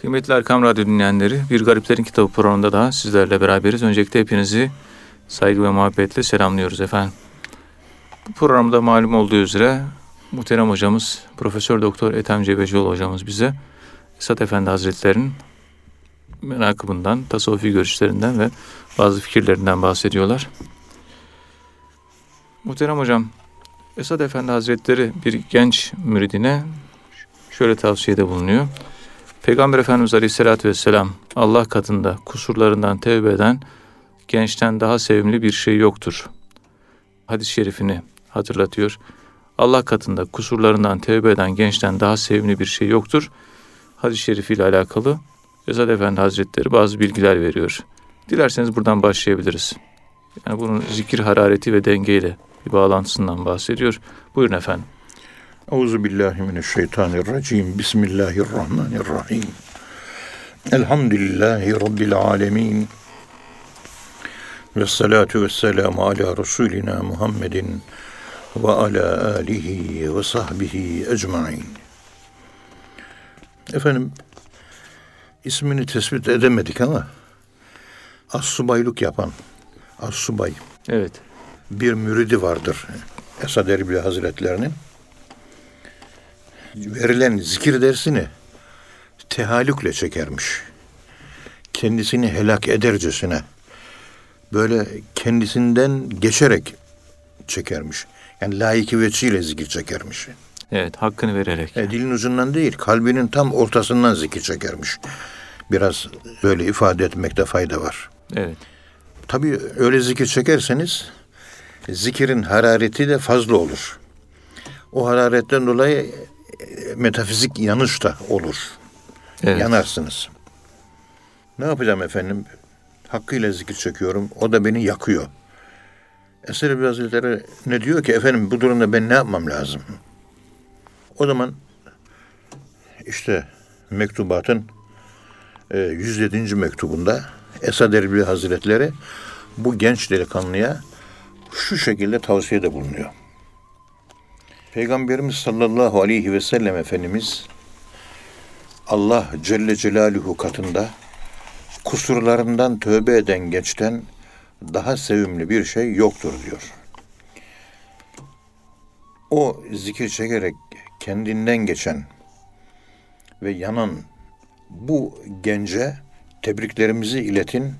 Kıymetli Erkam Radyo dinleyenleri, Bir Gariplerin Kitabı programında daha sizlerle beraberiz. Öncelikle hepinizi saygı ve muhabbetle selamlıyoruz efendim. Bu programda malum olduğu üzere muhterem hocamız, Profesör Doktor Ethem Cebecioğlu hocamız bize Esat Efendi Hazretleri'nin menakıbından, tasavvufi görüşlerinden ve bazı fikirlerinden bahsediyorlar. Muhterem hocam, Esad Efendi Hazretleri bir genç müridine şöyle tavsiyede bulunuyor. Peygamber Efendimiz Aleyhisselatü Vesselam Allah katında kusurlarından tevbe eden gençten daha sevimli bir şey yoktur. Hadis-i şerifini hatırlatıyor. Allah katında kusurlarından tevbe eden gençten daha sevimli bir şey yoktur. Hadis-i şerifiyle alakalı Esad Efendi Hazretleri bazı bilgiler veriyor. Dilerseniz buradan başlayabiliriz. Yani bunun zikir harareti ve dengeyle bir bağlantısından bahsediyor. Buyurun efendim. Euzu billahi mineşşeytanirracim. Bismillahirrahmanirrahim. Elhamdülillahi rabbil alamin. Ve salatu ve selamu ala Resulina Muhammedin ve ala alihi ve sahbihi ecmain. Efendim, ismini tespit edemedik ama assubaylık yapan, assubay Evet. bir müridi vardır Esad Erbil Hazretlerinin. Verilen zikir dersini tehalükle çekermiş. Kendisini helak edercesine böyle kendisinden geçerek çekermiş. Yani layıkı veçiyle zikir çekermiş. Evet, hakkını vererek. E, dilin ucundan değil, kalbinin tam ortasından zikir çekermiş. Biraz böyle ifade etmekte fayda var. Evet. Tabii öyle zikir çekerseniz zikirin harareti de fazla olur. O hararetten dolayı metafizik yanış da olur. Evet. Yanarsınız. Ne yapacağım efendim? Hakkıyla zikir çekiyorum. O da beni yakıyor. Eser Hazretleri ne diyor ki efendim bu durumda ben ne yapmam lazım? O zaman işte mektubatın e, 107. mektubunda Esad Erbil Hazretleri bu genç delikanlıya şu şekilde tavsiyede bulunuyor. Peygamberimiz sallallahu aleyhi ve sellem Efendimiz Allah Celle Celaluhu katında kusurlarından tövbe eden gençten daha sevimli bir şey yoktur diyor. O zikir çekerek kendinden geçen ve yanan bu gence tebriklerimizi iletin,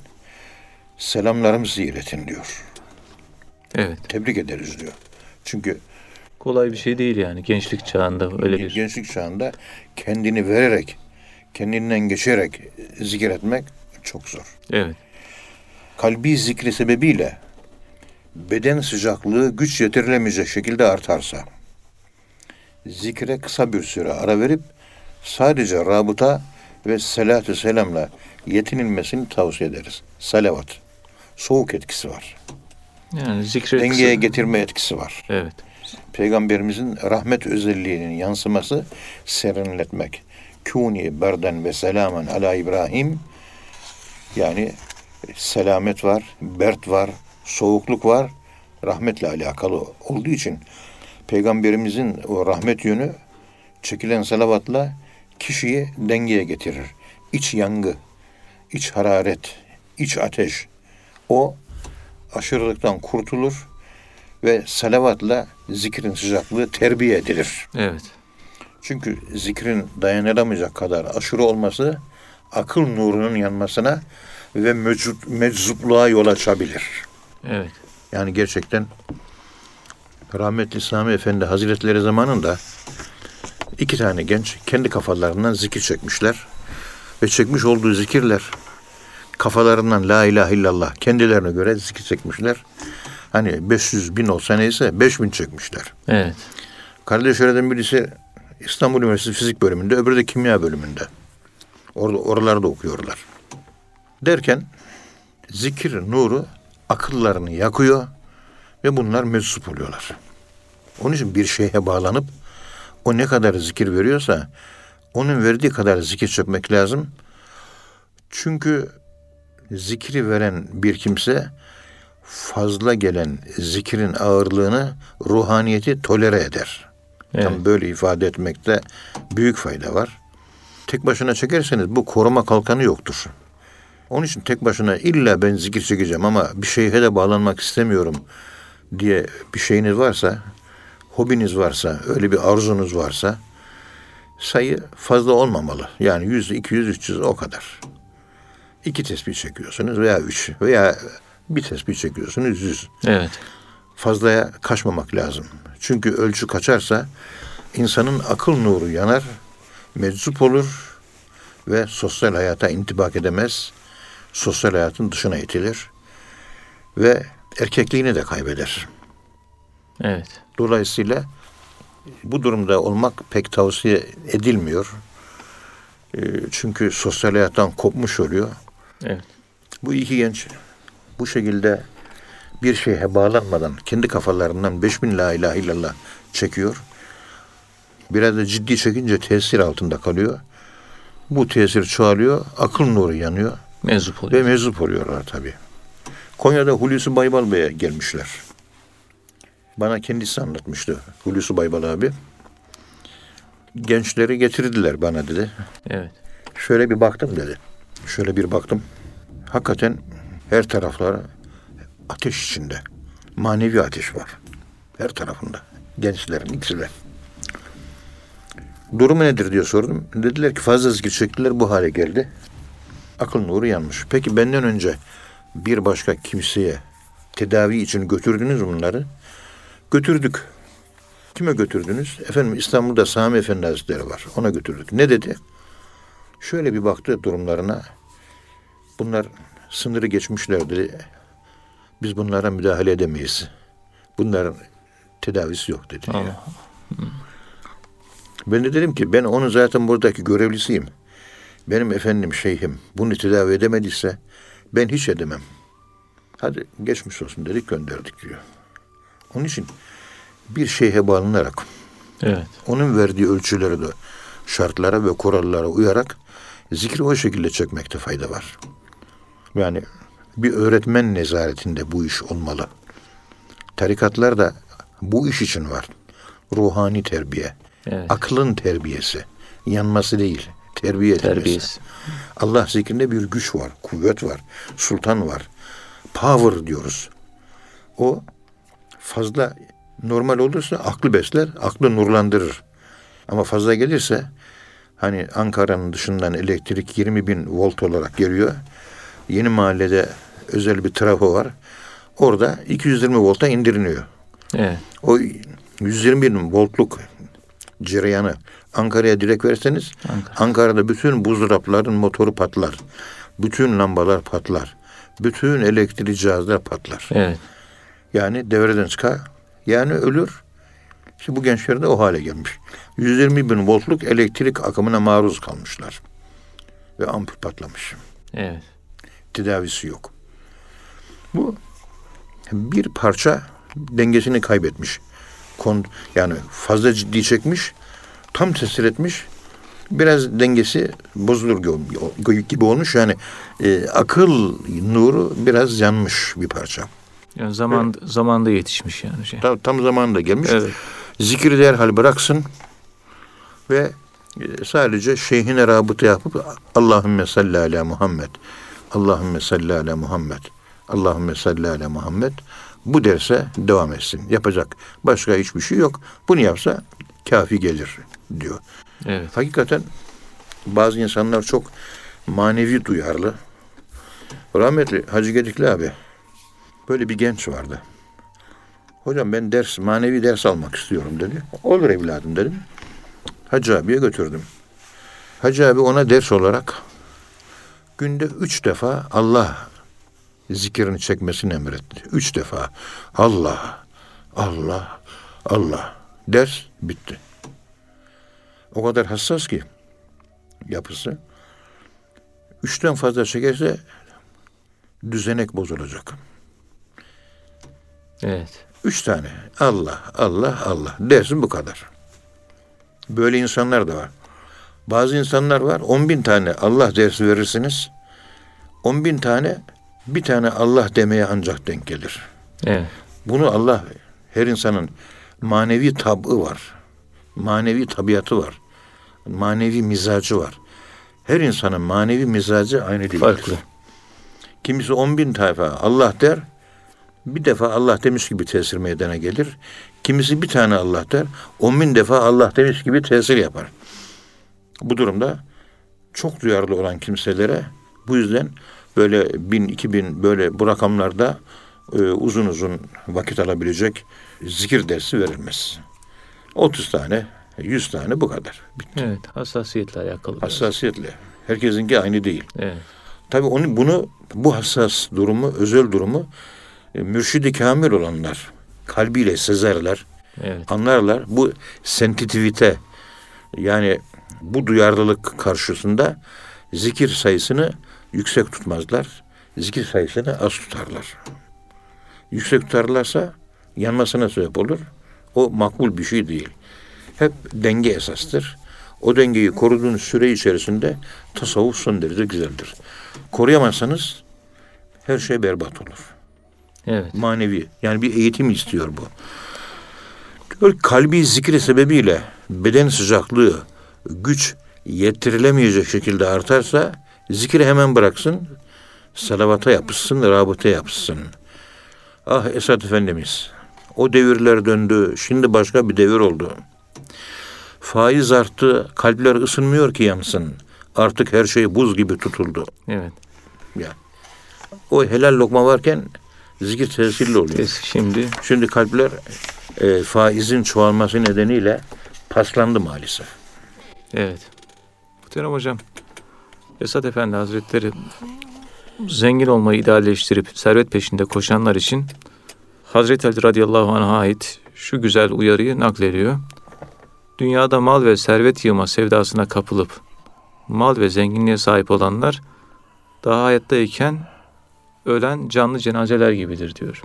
selamlarımızı iletin diyor. Evet. Tebrik ederiz diyor. Çünkü Kolay bir şey değil yani gençlik çağında öyle bir. gençlik çağında kendini vererek, kendinden geçerek zikir etmek çok zor. Evet. Kalbi zikri sebebiyle beden sıcaklığı güç yetirilemeyecek şekilde artarsa, zikre kısa bir süre ara verip sadece rabıta ve salatü selamla yetinilmesini tavsiye ederiz. Salavat. Soğuk etkisi var. Yani zikre Dengeye kısa- getirme etkisi var. Evet. Peygamberimizin rahmet özelliğinin yansıması serinletmek. Kuni berden ve selamen ala İbrahim yani selamet var, bert var, soğukluk var. Rahmetle alakalı olduğu için Peygamberimizin o rahmet yönü çekilen salavatla kişiyi dengeye getirir. İç yangı, iç hararet, iç ateş o aşırılıktan kurtulur ve salavatla zikrin sıcaklığı terbiye edilir. Evet. Çünkü zikrin dayanılamayacak kadar aşırı olması akıl nurunun yanmasına ve meczup, meczupluğa yol açabilir. Evet. Yani gerçekten rahmetli Sami Efendi Hazretleri zamanında iki tane genç kendi kafalarından zikir çekmişler. Ve çekmiş olduğu zikirler kafalarından la ilahe illallah kendilerine göre zikir çekmişler. Hani 500 bin olsa neyse 5000 çekmişler. Evet. Kardeşlerden birisi İstanbul Üniversitesi Fizik bölümünde, öbürü de kimya bölümünde. Orada oralarda okuyorlar. Derken zikir nuru akıllarını yakıyor ve bunlar meczup oluyorlar. Onun için bir şeye bağlanıp o ne kadar zikir veriyorsa onun verdiği kadar zikir çekmek lazım. Çünkü zikri veren bir kimse fazla gelen zikrin ağırlığını, ruhaniyeti tolere eder. Evet. Tam böyle ifade etmekte büyük fayda var. tek başına çekerseniz bu koruma kalkanı yoktur. Onun için tek başına illa ben zikir çekeceğim ama bir şeyhe de bağlanmak istemiyorum diye bir şeyiniz varsa, hobiniz varsa, öyle bir arzunuz varsa sayı fazla olmamalı. Yani 100, 200, 300 o kadar. İki tesbih çekiyorsunuz veya üç veya bir tesbih çekiyorsunuz yüz. Evet. Fazlaya kaçmamak lazım. Çünkü ölçü kaçarsa insanın akıl nuru yanar, meczup olur ve sosyal hayata intibak edemez. Sosyal hayatın dışına itilir ve erkekliğini de kaybeder. Evet. Dolayısıyla bu durumda olmak pek tavsiye edilmiyor. Ee, Çünkü sosyal hayattan kopmuş oluyor. Evet. Bu iki genç bu şekilde bir şeye bağlanmadan kendi kafalarından 5000 la ilahe illallah çekiyor. Biraz da ciddi çekince tesir altında kalıyor. Bu tesir çoğalıyor, akıl nuru yanıyor Meczup ve oluyor. meczup oluyorlar tabii. Konya'da Hulusi Baybal Bey'e gelmişler. Bana kendisi anlatmıştı Hulusi Baybal abi. Gençleri getirdiler bana dedi. Evet. Şöyle bir baktım dedi. Şöyle bir baktım. Hakikaten her taraflara ateş içinde. Manevi ateş var. Her tarafında. Gençlerin ikisi de. Durumu nedir diye sordum. Dediler ki fazla zikir çektiler bu hale geldi. Akıl nuru yanmış. Peki benden önce bir başka kimseye tedavi için götürdünüz bunları? Götürdük. Kime götürdünüz? Efendim İstanbul'da Sami Efendi Hazretleri var. Ona götürdük. Ne dedi? Şöyle bir baktı durumlarına. Bunlar sınırı geçmişlerdi. Biz bunlara müdahale edemeyiz. Bunların tedavisi yok dedi. Allah. Ben de dedim ki ben onun zaten buradaki görevlisiyim. Benim efendim şeyhim bunu tedavi edemediyse ben hiç edemem. Hadi geçmiş olsun dedik gönderdik diyor. Onun için bir şeyhe bağlanarak Evet. onun verdiği ölçülere de şartlara ve kurallara uyarak zikri o şekilde çekmekte fayda var. Yani bir öğretmen nezaretinde bu iş olmalı. Tarikatlar da bu iş için var. Ruhani terbiye, Evet. aklın terbiyesi, yanması değil, terbiye. Terbiyesi. Allah zikrinde bir güç var, kuvvet var, sultan var. Power diyoruz. O fazla normal olursa aklı besler, aklı nurlandırır. Ama fazla gelirse hani Ankara'nın dışından elektrik 20 bin volt olarak geliyor. Yeni mahallede özel bir trafo var. Orada 220 volta indiriliyor. Evet. O 120 bin voltluk cereyanı Ankara'ya direkt verseniz Ankara. Ankara'da bütün buzdolapların motoru patlar. Bütün lambalar patlar. Bütün elektrik cihazlar patlar. Evet. Yani devreden çıkar. Yani ölür. İşte bu gençler de o hale gelmiş. 120 bin voltluk elektrik akımına maruz kalmışlar. Ve ampul patlamış. Evet. Tedavisi yok. Bu bir parça dengesini kaybetmiş. Kon, yani fazla ciddi çekmiş, tam tesir etmiş. Biraz dengesi bozulur gibi- olmuş. Yani e, akıl nuru biraz yanmış bir parça. Yani zaman zamanda yetişmiş yani şey. Tam, tam zamanında gelmiş. Evet. Zikri derhal bıraksın ve e, sadece şeyhine rabıta yapıp Allahümme salli ala Muhammed. Allahümme salli ala Muhammed. Allahümme salli ala Muhammed. Bu derse devam etsin. Yapacak başka hiçbir şey yok. Bunu yapsa kafi gelir diyor. Evet. Hakikaten bazı insanlar çok manevi duyarlı. Rahmetli Hacı Gedikli abi böyle bir genç vardı. Hocam ben ders, manevi ders almak istiyorum dedi. Olur evladım dedim. Hacı abiye götürdüm. Hacı abi ona ders olarak günde üç defa Allah zikrini çekmesini emretti. Üç defa. Allah, Allah, Allah. Ders bitti. O kadar hassas ki yapısı. Üçten fazla çekerse düzenek bozulacak. Evet. Üç tane. Allah, Allah, Allah. Dersin bu kadar. Böyle insanlar da var. Bazı insanlar var. On bin tane Allah dersi verirsiniz. On bin tane bir tane Allah demeye ancak denk gelir. Evet. Bunu Allah her insanın manevi tabı var. Manevi tabiatı var. Manevi mizacı var. Her insanın manevi mizacı aynı değildir. Farklı. Kimisi on bin defa Allah der, bir defa Allah demiş gibi tesir meydana gelir. Kimisi bir tane Allah der, on bin defa Allah demiş gibi tesir yapar. Bu durumda çok duyarlı olan kimselere bu yüzden böyle bin, iki bin böyle bu rakamlarda e, uzun uzun vakit alabilecek zikir dersi verilmez. 30 tane, 100 tane bu kadar. Bitti. Evet. Hassasiyetle alakalı. biraz. Hassasiyetle. Herkesinki aynı değil. Evet. Tabii onu bunu bu hassas durumu, özel durumu e, mürşidi kamil olanlar kalbiyle sezerler, Evet. anlarlar. Bu sensitivite yani bu duyarlılık karşısında zikir sayısını yüksek tutmazlar. Zikir sayısını az tutarlar. Yüksek tutarlarsa yanmasına sebep olur. O makbul bir şey değil. Hep denge esastır. O dengeyi koruduğun süre içerisinde tasavvuf son derece güzeldir. Koruyamazsanız her şey berbat olur Evet. manevi. Yani bir eğitim istiyor bu. Diyor kalbi zikri sebebiyle beden sıcaklığı, güç yetirilemeyecek şekilde artarsa zikri hemen bıraksın, salavata yapışsın, rabıta yapışsın. Ah Esat Efendimiz, o devirler döndü, şimdi başka bir devir oldu. Faiz arttı, kalpler ısınmıyor ki yansın. Artık her şey buz gibi tutuldu. Evet. Yani o helal lokma varken zikir tesirli oluyor. Şimdi Şimdi kalpler e, faizin çoğalması nedeniyle paslandı maalesef. Evet. Muhterem hocam, Esat Efendi Hazretleri zengin olmayı idealleştirip servet peşinde koşanlar için Hazreti Ali radıyallahu anh'a ait şu güzel uyarıyı naklediyor. Dünyada mal ve servet yığma sevdasına kapılıp mal ve zenginliğe sahip olanlar daha hayattayken ölen canlı cenazeler gibidir diyor.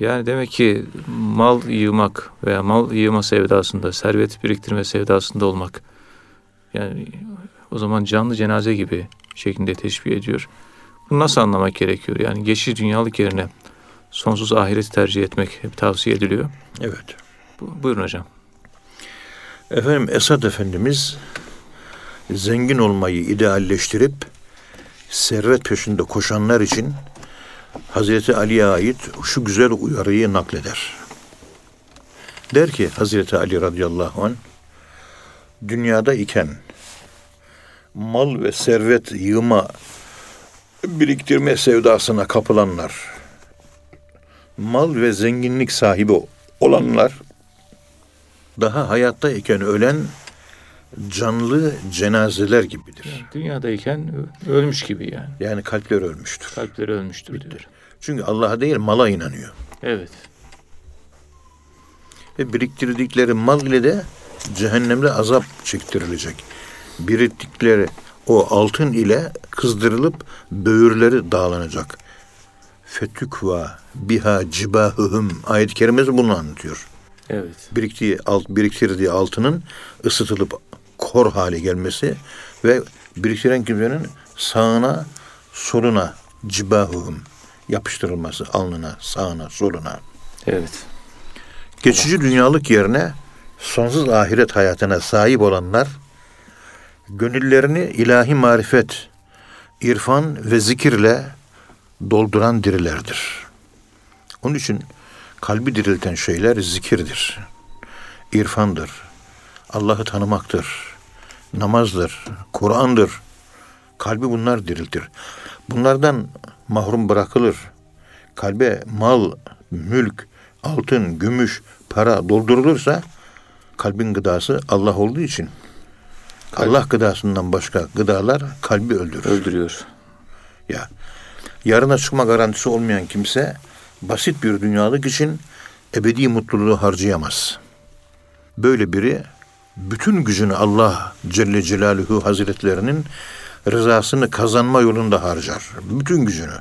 Yani demek ki mal yığmak veya mal yığma sevdasında, servet biriktirme sevdasında olmak yani o zaman canlı cenaze gibi şeklinde teşbih ediyor. Bunu nasıl anlamak gerekiyor? Yani geçici dünyalık yerine sonsuz ahireti tercih etmek hep tavsiye ediliyor. Evet. Bu- Buyurun hocam. Efendim Esad Efendimiz zengin olmayı idealleştirip servet peşinde koşanlar için Hazreti Ali'ye ait şu güzel uyarıyı nakleder. Der ki Hazreti Ali radıyallahu anh dünyada iken mal ve servet yığma biriktirme sevdasına kapılanlar mal ve zenginlik sahibi olanlar daha hayattayken ölen canlı cenazeler gibidir. Dünyadayken ö- ölmüş gibi yani. Yani kalpler ölmüştür. Kalpleri ölmüştür diyor. Çünkü Allah'a değil mala inanıyor. Evet. Ve biriktirdikleri mal ile de cehennemde azap çektirilecek. Biriktirdikleri o altın ile kızdırılıp böğürleri dağlanacak. Fetükva biha cibahühüm ayet-i kerimesi bunu anlatıyor. Evet. biriktiği, alt, biriktirdiği altının ısıtılıp kor hale gelmesi ve biriktiren kimsenin sağına, soluna, cibahuhum yapıştırılması alnına, sağına, soluna. Evet. Geçici dünyalık yerine sonsuz ahiret hayatına sahip olanlar gönüllerini ilahi marifet, irfan ve zikirle dolduran dirilerdir. Onun için kalbi dirilten şeyler zikirdir, irfandır, Allah'ı tanımaktır, namazdır, Kur'an'dır. Kalbi bunlar diriltir. Bunlardan mahrum bırakılır. Kalbe mal, mülk, altın, gümüş, para doldurulursa kalbin gıdası Allah olduğu için Allah gıdasından başka gıdalar kalbi öldürür. Öldürüyor. Ya yarına çıkma garantisi olmayan kimse basit bir dünyalık için ebedi mutluluğu harcayamaz. Böyle biri bütün gücünü Allah Celle Celaluhu Hazretlerinin rızasını kazanma yolunda harcar. Bütün gücünü.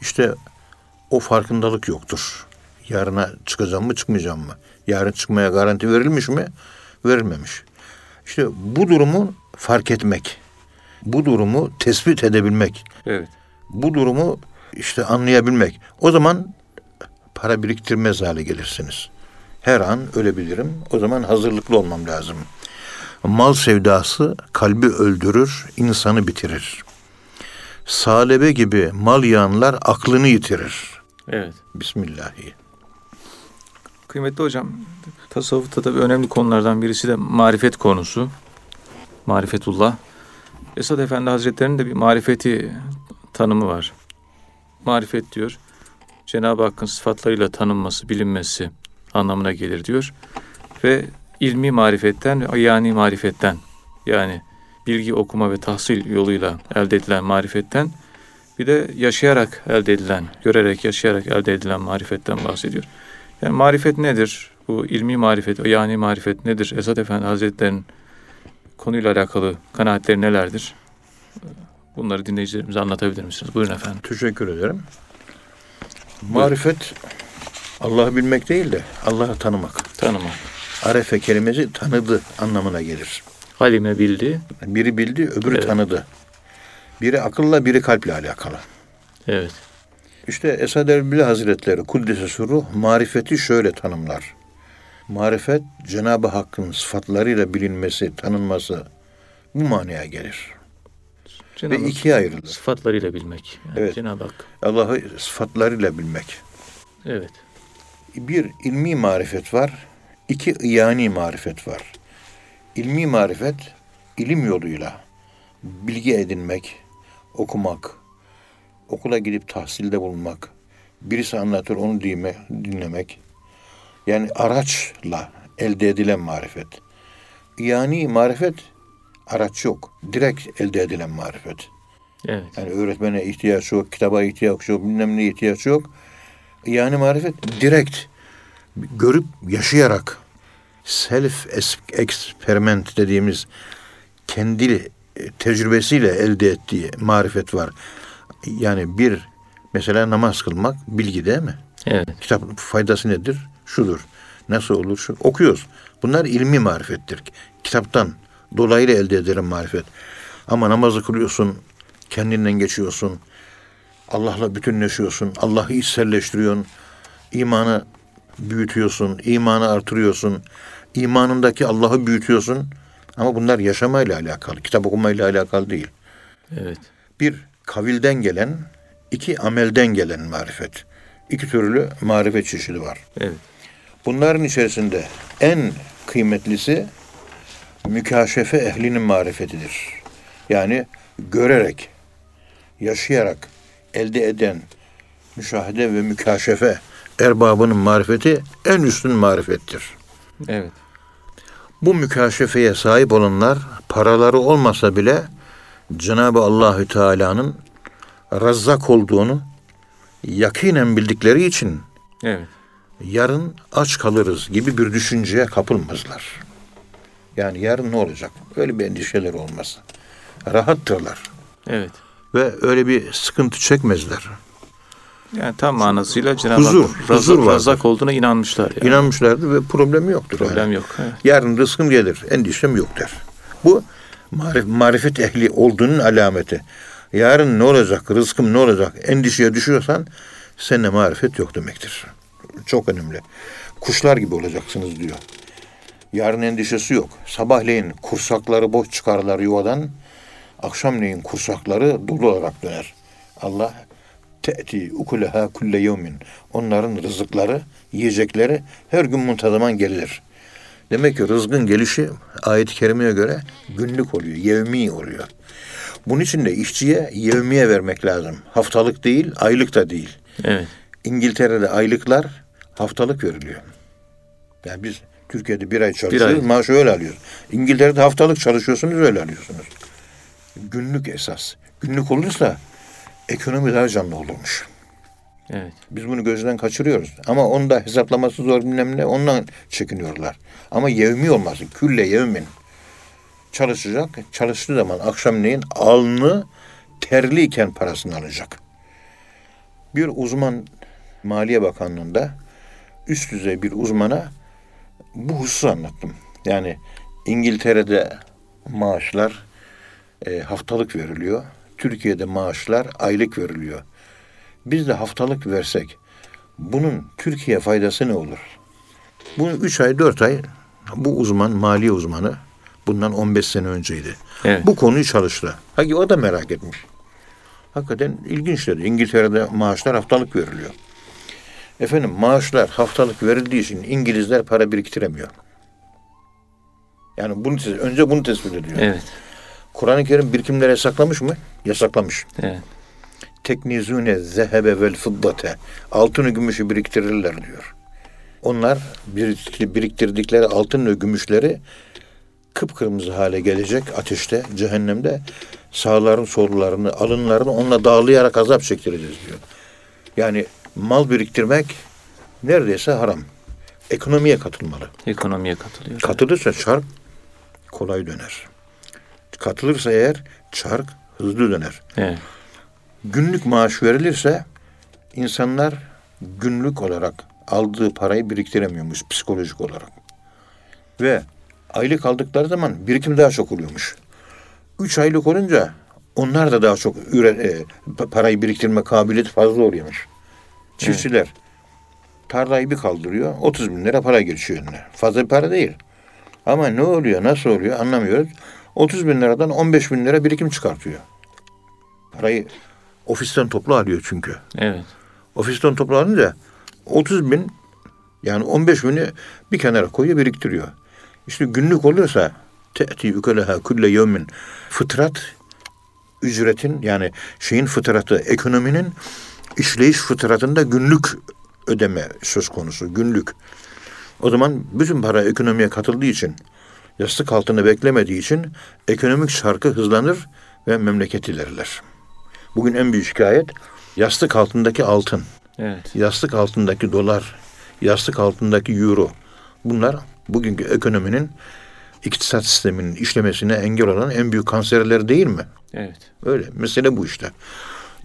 İşte o farkındalık yoktur. Yarına çıkacağım mı çıkmayacağım mı? Yarın çıkmaya garanti verilmiş mi? Verilmemiş. İşte bu durumu fark etmek. Bu durumu tespit edebilmek Evet. bu durumu işte anlayabilmek. O zaman para biriktirmez hale gelirsiniz. Her an ölebilirim. O zaman hazırlıklı olmam lazım. Mal sevdası kalbi öldürür, insanı bitirir. Salebe gibi mal yağanlar aklını yitirir. Evet. Bismillahi. Kıymetli hocam, tasavvufta tabii önemli konulardan birisi de marifet konusu. Marifetullah. Esad Efendi Hazretleri'nin de bir marifeti tanımı var. Marifet diyor, Cenab-ı Hakk'ın sıfatlarıyla tanınması, bilinmesi anlamına gelir diyor. Ve ilmi marifetten ve ayani marifetten yani bilgi okuma ve tahsil yoluyla elde edilen marifetten bir de yaşayarak elde edilen, görerek, yaşayarak elde edilen marifetten bahsediyor. Yani marifet nedir? Bu ilmi marifet, yani marifet nedir? Esad Efendi Hazretleri'nin konuyla alakalı kanaatleri nelerdir? Bunları dinleyicilerimize anlatabilir misiniz? Buyurun efendim. Teşekkür ederim. Marifet Allah'ı bilmek değil de Allah'ı tanımak. Tanıma. Arefe kelimesi tanıdı anlamına gelir. Halime bildi. Biri bildi, öbürü Evet. tanıdı. Biri akılla, biri kalple alakalı. Evet. İşte Esad Erbil Hazretleri Kuddesi Suru marifeti şöyle tanımlar. Marifet Cenab-ı Hakk'ın sıfatlarıyla bilinmesi, tanınması bu manaya gelir. Cenab-ı Ve ikiye ayrılır. sıfatlarıyla bilmek. Yani Evet. Cenab-ı Hak. Allah'ı sıfatlarıyla bilmek. Evet. Bir ilmi marifet var, iki iyani marifet var. İlmi marifet ilim yoluyla bilgi edinmek, okumak, okula gidip tahsilde bulunmak, birisi anlatır onu diyme, dinlemek. Yani araçla elde edilen marifet. Yani marifet araç yok. Direkt elde edilen marifet. Evet. Yani öğretmene ihtiyaç yok, kitaba ihtiyaç yok, bilmem ne ihtiyaç yok. Yani marifet direkt görüp yaşayarak self experiment dediğimiz kendi e, tecrübesiyle elde ettiği marifet var. Yani bir mesela namaz kılmak bilgi değil mi? Evet. Kitap faydası nedir? Şudur. Nasıl olur? Şu. Okuyoruz. Bunlar ilmi marifettir. Kitaptan dolaylı elde edilen marifet. Ama namazı kılıyorsun, kendinden geçiyorsun. Allah'la bütünleşiyorsun. Allah'ı içselleştiriyorsun. imanı büyütüyorsun. imanı artırıyorsun. imanındaki Allah'ı büyütüyorsun. Ama bunlar yaşamayla alakalı. Kitap okumayla alakalı değil. Evet. Bir kavilden gelen, iki amelden gelen marifet. İki türlü marifet çeşidi var. Evet. Bunların içerisinde en kıymetlisi mükaşefe ehlinin marifetidir. Yani görerek, yaşayarak elde eden müşahede ve mükaşefe erbabının marifeti en üstün marifettir. Evet. Bu mükaşefeye sahip olanlar paraları olmasa bile Cenab-ı Allahü Teala'nın razzak olduğunu yakinen bildikleri için Evet. yarın aç kalırız gibi bir düşünceye kapılmazlar. Yani yarın ne olacak? Öyle bir endişeler olmaz. Rahattırlar Evet. Ve öyle bir sıkıntı çekmezler. Yani tam manasıyla Cenab-ı Huzur, Hakk'ın huzur razak, razak olduğuna inanmışlar. Yani. İnanmışlardır ve problem yoktur. Problem yani. yok. Evet. Yarın rızkım gelir, endişem yok der. Bu marif, marifet ehli olduğunun alameti. Yarın ne olacak, rızkım ne olacak endişeye düşüyorsan seninle marifet yok demektir. Çok önemli. Kuşlar gibi olacaksınız diyor. Yarın endişesi yok. Sabahleyin kursakları boş çıkarlar yuvadan. Akşamleyin kursakları dolu olarak döner. Allah te'ti ukuleha kulle yevmin. Onların rızıkları, yiyecekleri her gün muntazaman gelir. Demek ki rızkın gelişi ayet-i kerimeye göre günlük oluyor, yevmi oluyor. Bunun için de işçiye yevmiye vermek lazım. Haftalık değil, aylık da değil. Evet. İngiltere'de aylıklar haftalık veriliyor. Yani biz Türkiye'de bir ay çalışıyoruz, ay. maaşı öyle alıyoruz. İngiltere'de haftalık çalışıyorsunuz, öyle alıyorsunuz. Günlük esas. Günlük olursa ekonomi daha canlı olurmuş. Evet. Biz bunu gözden kaçırıyoruz. Ama onu da hesaplaması zor bilmem ne ondan çekiniyorlar. Ama yevmi olması. Külle yevmin. Çalışacak. Çalıştığı zaman akşamleyin alnı terliyken parasını alacak. Bir uzman Maliye Bakanlığı'nda üst düzey bir uzmana bu hususu anlattım. Yani İngiltere'de maaşlar e, haftalık veriliyor. Türkiye'de maaşlar aylık veriliyor. Biz de haftalık versek bunun Türkiye faydası ne olur? Bunu 3 ay 4 ay bu uzman mali uzmanı Bundan 15 sene önceydi. Evet. Bu konuyu çalıştı. Hadi o da merak etmiş. Hakikaten ilginç dedi. İngiltere'de maaşlar haftalık veriliyor. Efendim maaşlar haftalık verildiği için İngilizler para biriktiremiyor. Yani bunu önce bunu tespit ediyor. Evet. Kur'an-ı Kerim birikimleri yasaklamış mı? Yasaklamış. Evet. Teknizune zehebe vel fıddate. Altını gümüşü biriktirirler diyor. Onlar birik- biriktirdikleri altın ve gümüşleri kıpkırmızı hale gelecek ateşte, cehennemde sağların sollarını, alınlarını onunla dağlayarak azap çektireceğiz diyor. Yani mal biriktirmek neredeyse haram. Ekonomiye katılmalı. Ekonomiye katılıyor. Katılırsa çark kolay döner. Katılırsa eğer çark hızlı döner. Evet. Günlük maaş verilirse insanlar günlük olarak aldığı parayı biriktiremiyormuş psikolojik olarak. Ve aylık aldıkları zaman birikim daha çok oluyormuş. Üç aylık olunca onlar da daha çok üre, e, pa- parayı biriktirme kabiliyeti fazla oluyormuş. Çiftçiler tarlayı bir kaldırıyor 30 bin lira para geçiyor önüne. Fazla bir para değil. Ama ne oluyor nasıl oluyor anlamıyoruz. 30 bin liradan 15 bin lira birikim çıkartıyor. Parayı ofisten toplu alıyor çünkü. Evet. Ofisten toplu alınca 30 bin yani 15 bini bir kenara koyuyor biriktiriyor. İşte günlük oluyorsa te'ti ukeleha kulle yevmin fıtrat ücretin yani şeyin fıtratı ekonominin işleyiş fıtratında günlük ödeme söz konusu günlük. O zaman bütün para ekonomiye katıldığı için yastık altında beklemediği için ekonomik şarkı hızlanır ve memleket ilerler. Bugün en büyük şikayet yastık altındaki altın, Evet. yastık altındaki dolar, yastık altındaki euro. Bunlar bugünkü ekonominin iktisat sisteminin işlemesine engel olan en büyük kanserler değil mi? Evet. Öyle. Mesele bu işte.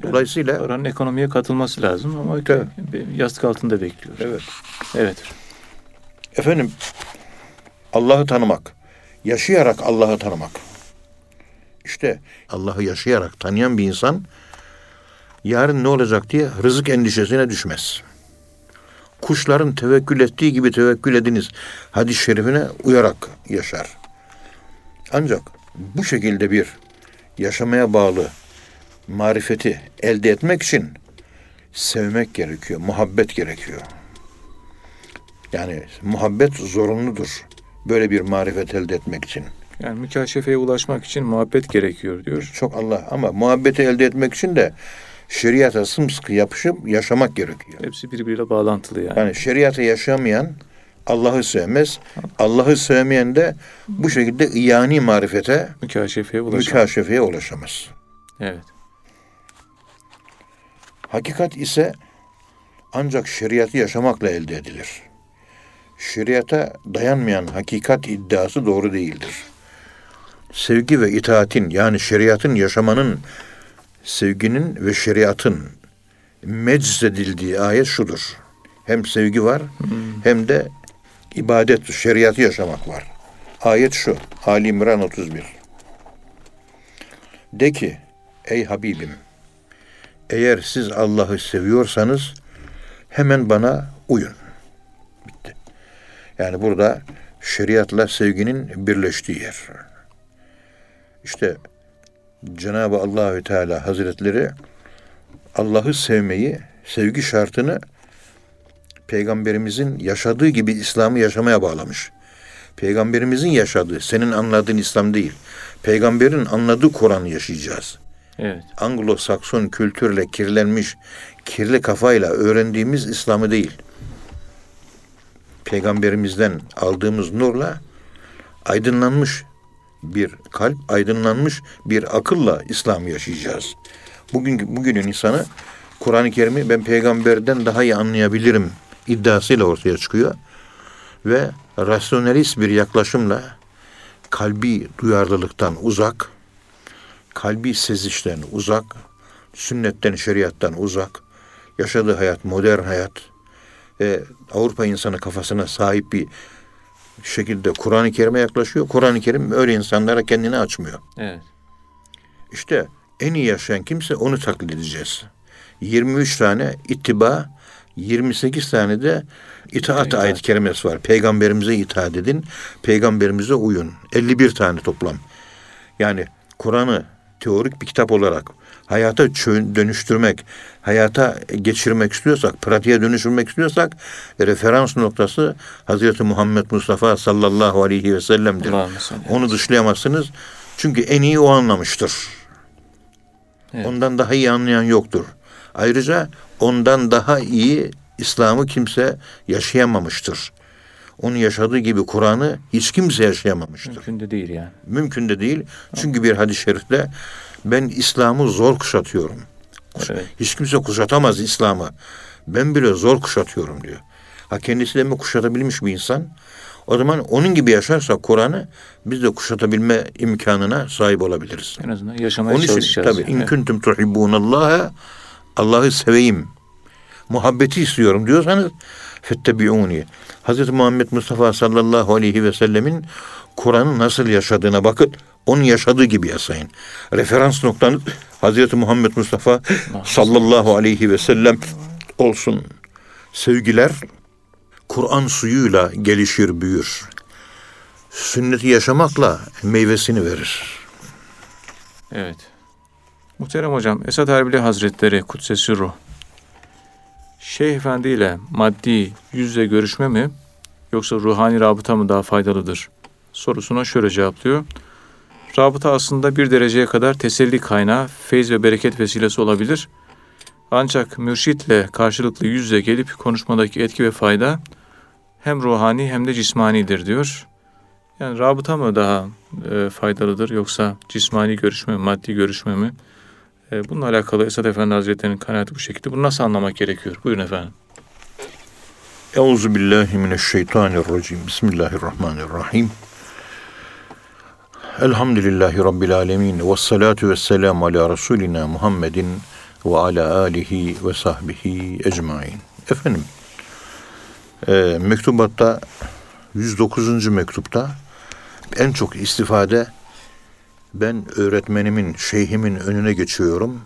Dolayısıyla Oranın ekonomiye katılması lazım ama Tabii. yastık altında bekliyor. evet. Evet. Efendim Allah'ı tanımak, yaşayarak Allah'ı tanımak. İşte Allah'ı yaşayarak tanıyan bir insan yarın ne olacak diye rızık endişesine düşmez. Kuşların tevekkül ettiği gibi tevekkül ediniz hadis-i şerifine uyarak yaşar. Ancak bu şekilde bir yaşamaya bağlı marifeti elde etmek için sevmek gerekiyor, muhabbet gerekiyor. Yani muhabbet zorunludur. Böyle bir marifet elde etmek için. Yani mükaşefeye ulaşmak için muhabbet gerekiyor diyor. Çok Allah ama muhabbeti elde etmek için de şeriata sımsıkı yapışıp yaşamak gerekiyor. Hepsi birbiriyle bağlantılı yani. Yani şeriatı yaşamayan Allah'ı sevmez. Allah'ı sevmeyen de bu şekilde iyani marifete, Mükaşefeye ulaşmak. mükaşefeye ulaşamaz. Evet. Hakikat ise ancak şeriatı yaşamakla elde edilir. Şeriata dayanmayan hakikat iddiası doğru değildir. Sevgi ve itaatin yani şeriatın yaşamanın, sevginin ve şeriatın meczedildiği ayet şudur. Hem sevgi var hem de ibadet, şeriatı yaşamak var. Ayet şu. Ali İmran 31. De ki ey Habibim eğer siz Allah'ı seviyorsanız hemen bana uyun. Yani burada şeriatla sevginin birleştiği yer. İşte Cenab-ı Allahü Teala Hazretleri Allah'ı sevmeyi, sevgi şartını peygamberimizin yaşadığı gibi İslam'ı yaşamaya bağlamış. Peygamberimizin yaşadığı, senin anladığın İslam değil. Peygamberin anladığı Kur'an'ı yaşayacağız. Evet. Anglo-Sakson kültürle kirlenmiş, kirli kafayla öğrendiğimiz İslam'ı değil. Peygamberimizden aldığımız nurla aydınlanmış bir kalp, aydınlanmış bir akılla İslam'ı yaşayacağız. Bugün bugünün insanı Kur'an-ı Kerim'i ben peygamberden daha iyi anlayabilirim iddiasıyla ortaya çıkıyor ve rasyonelist bir yaklaşımla kalbi duyarlılıktan uzak, kalbi sezişten uzak, sünnetten, şeriattan uzak, yaşadığı hayat modern hayat ve Avrupa insanı kafasına sahip bir şekilde Kur'an-ı Kerim'e yaklaşıyor. Kur'an-ı Kerim öyle insanlara kendini açmıyor. Evet. İşte en iyi yaşayan kimse onu taklit edeceğiz. 23 tane ittiba 28 tane de itaat İtaat. ayet kerimesi var. Peygamberimize itaat edin, peygamberimize uyun. 51 tane toplam. Yani Kur'an'ı teorik bir kitap olarak hayata dönüştürmek, hayata geçirmek istiyorsak, pratiğe dönüştürmek istiyorsak referans noktası Hazreti Muhammed Mustafa sallallahu aleyhi ve sellem'dir. Onu dışlayamazsınız. Çünkü en iyi o anlamıştır. Evet. Ondan daha iyi anlayan yoktur. Ayrıca ondan daha iyi İslam'ı kimse yaşayamamıştır. Onun yaşadığı gibi Kur'an'ı hiç kimse yaşayamamıştır. Mümkün de değil yani. Mümkün de değil. Çünkü bir hadis-i şerifte ben İslam'ı zor kuşatıyorum. Evet. Hiç kimse kuşatamaz İslam'ı. Ben bile zor kuşatıyorum diyor. Ha kendisi de mi kuşatabilmiş bir insan? O zaman onun gibi yaşarsak Kur'an'ı biz de kuşatabilme imkanına sahip olabiliriz. En azından yaşamaya Onun için çalışacağız. tabii in Evet. kuntum tuhibbunallaha Allah'ı seveyim. Muhabbeti istiyorum diyorsanız fettebi'uni. Hz. Muhammed Mustafa sallallahu aleyhi ve sellemin Kur'an'ı nasıl yaşadığına bakın. Onun yaşadığı gibi yaşayın. Referans noktanız Hz. Muhammed Mustafa sallallahu aleyhi ve sellem olsun. Sevgiler Kur'an suyuyla gelişir, büyür. Sünneti yaşamakla meyvesini verir. Evet. Muhterem hocam, Esad Erbili Hazretleri Kudsesi Ruh. Şeyh Efendi ile maddi yüz yüze görüşme mi yoksa ruhani rabıta mı daha faydalıdır? Sorusuna şöyle cevaplıyor. Rabıta aslında bir dereceye kadar teselli kaynağı, feyz ve bereket vesilesi olabilir. Ancak mürşitle karşılıklı yüz yüze gelip konuşmadaki etki ve fayda hem ruhani hem de cismanidir diyor. Yani rabıta mı daha e, faydalıdır yoksa cismani görüşme maddi görüşme mi? E, bununla alakalı Esad Efendi Hazretleri'nin kanaati bu şekilde. Bunu nasıl anlamak gerekiyor? Buyurun efendim. Euzu billahi mineşşeytanirracim. Bismillahirrahmanirrahim. Elhamdülillahi Rabbil alemin. Ve salatu ve selamu ala Resulina Muhammedin ve ala alihi ve sahbihi ecmain. Efendim, e, mektubatta 109. mektupta en çok istifade ben öğretmenimin, şeyhimin önüne geçiyorum.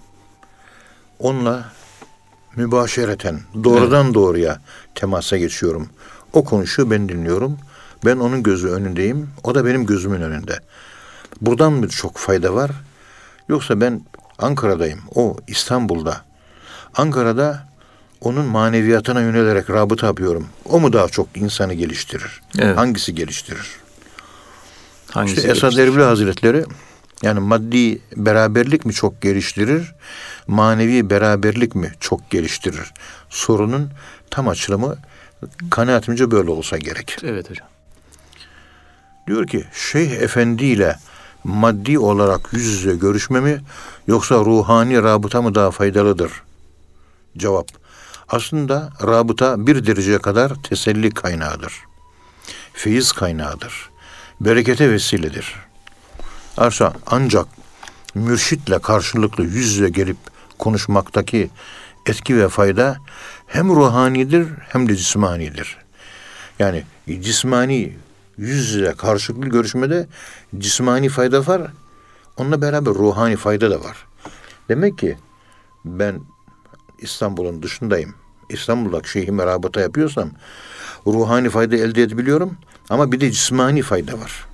Onunla mübaşereten, doğrudan doğruya temasa geçiyorum. O konuşuyor, ben dinliyorum. Ben onun gözü önündeyim, o da benim gözümün önünde. Buradan mı çok fayda var? Yoksa ben Ankara'dayım, o İstanbul'da. Ankara'da onun maneviyatına yönelerek rabıta yapıyorum. O mu daha çok insanı geliştirir? Evet. Hangisi geliştirir? Hangisi İşte Esad geliştirir? Erbil Hazretleri yani maddi beraberlik mi çok geliştirir, manevi beraberlik mi çok geliştirir? Sorunun tam açılımı kanaatimce böyle olsa gerek. Evet hocam. Diyor ki Şeyh Efendi ile maddi olarak yüz yüze görüşme mi yoksa ruhani rabıta mı daha faydalıdır? Cevap. Aslında rabıta bir dereceye kadar teselli kaynağıdır. Feyiz kaynağıdır. Berekete vesiledir. Arsa ancak mürşitle karşılıklı yüz yüze gelip konuşmaktaki etki ve fayda hem ruhanidir hem de cismanidir. Yani cismani yüz yüze karşılıklı görüşmede cismani fayda var. Onunla beraber ruhani fayda da var. Demek ki ben İstanbul'un dışındayım. İstanbul'daki şeyhime rabıta yapıyorsam ruhani fayda elde edebiliyorum ama bir de cismani fayda var.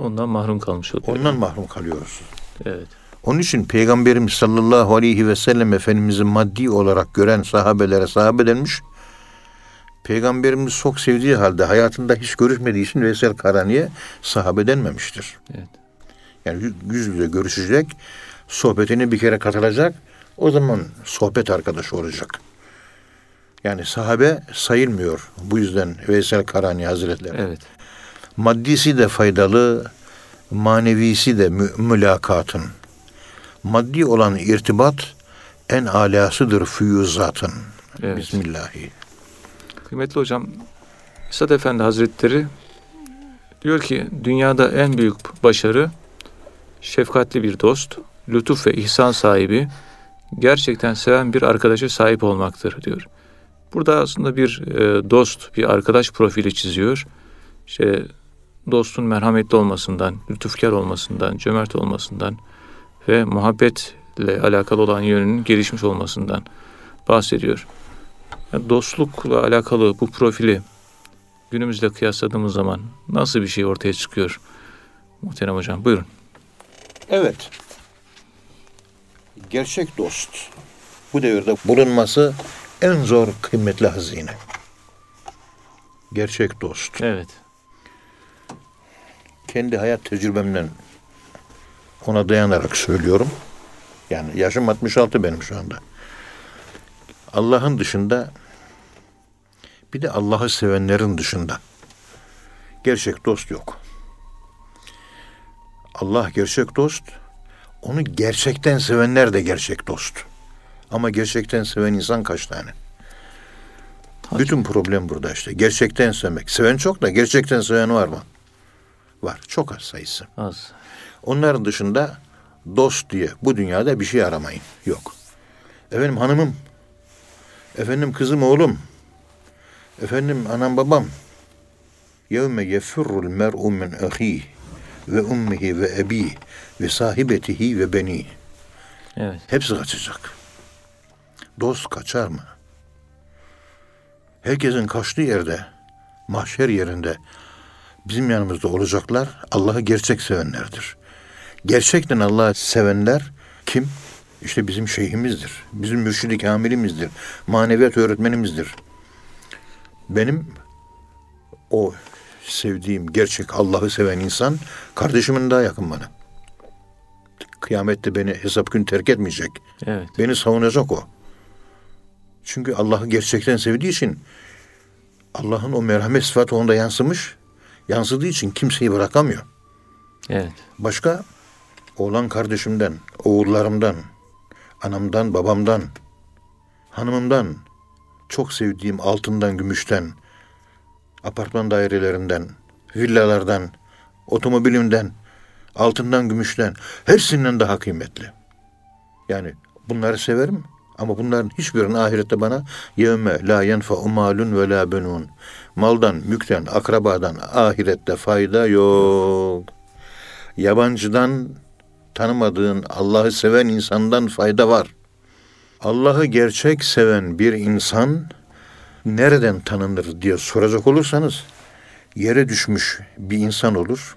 Ondan mahrum kalmış oluyor. Ondan mahrum kalıyoruz. Evet. Onun için Peygamberimiz sallallahu aleyhi ve sellem Efendimiz'i maddi olarak gören sahabelere sahabe denmiş. Peygamberimiz çok sevdiği halde hayatında hiç görüşmediği için Veysel Karani'ye sahabe denmemiştir. Evet. Yani yüz- yüz yüze görüşecek, sohbetine bir kere katılacak, o zaman sohbet arkadaşı olacak. Yani sahabe sayılmıyor. Bu yüzden Veysel Karani Hazretleri. Evet. Maddisi de faydalı, manevisi de mü- mülakatın. Maddi olan irtibat en alasıdır füyüzatın. Evet. Bismillahi. Kıymetli hocam, Esad Efendi Hazretleri diyor ki dünyada en büyük başarı şefkatli bir dost, lütuf ve ihsan sahibi, gerçekten seven bir arkadaşa sahip olmaktır diyor. Burada aslında bir e, dost, bir arkadaş profili çiziyor. İşte dostun merhametli olmasından, lütufkar olmasından, cömert olmasından ve muhabbetle alakalı olan yönünün gelişmiş olmasından bahsediyor. Yani dostlukla alakalı bu profili günümüzle kıyasladığımız zaman nasıl bir şey ortaya çıkıyor? Muhterem hocam buyurun. Evet. Gerçek dost. Bu devirde bulunması en zor kıymetli hazine. Gerçek dost. Evet. Kendi hayat tecrübemden ona dayanarak söylüyorum. Yani yaşım 66 benim şu anda. Allah'ın dışında bir de Allah'ı sevenlerin dışında gerçek dost yok. Allah gerçek dost. Onu gerçekten sevenler de gerçek dost. Ama gerçekten seven insan kaç tane? Bütün problem burada işte. Gerçekten sevmek. Seven çok da gerçekten seven var mı? Var. Çok az sayısı. Az. Onların dışında dost diye bu dünyada bir şey aramayın. Yok. Efendim hanımım, efendim kızım oğlum, efendim anam babam. Yevme yefirrul mer'u min ahih ve ummihi ve ebi ve sahibetihi ve beni. Evet. Hepsi kaçacak. Dost kaçar mı? Herkesin kaçtığı yerde, mahşer yerinde bizim yanımızda olacaklar Allah'ı gerçek sevenlerdir. Gerçekten Allah'ı sevenler kim? İşte bizim şeyhimizdir. Bizim mürşidi kamilimizdir. Maneviyat öğretmenimizdir. Benim o sevdiğim gerçek Allah'ı seven insan kardeşimin daha yakın bana. Kıyamette beni hesap gün terk etmeyecek. Evet. Beni savunacak o. Çünkü Allah'ı gerçekten sevdiği için Allah'ın o merhamet sıfatı onda yansımış. Yansıdığı için kimseyi bırakamıyor. Evet. Başka oğlan kardeşimden, oğullarımdan, anamdan, babamdan, hanımımdan, çok sevdiğim altından, gümüşten, apartman dairelerinden, villalardan, otomobilimden, altından, gümüşten, hepsinden daha kıymetli. Yani bunları severim ama bunların hiçbirinin ahirette bana yevme la yenfa'u malun ve la benun. Maldan, mülkten, akrabadan ahirette fayda yok. Yabancıdan tanımadığın Allah'ı seven insandan fayda var. Allah'ı gerçek seven bir insan nereden tanınır diye soracak olursanız yere düşmüş bir insan olur.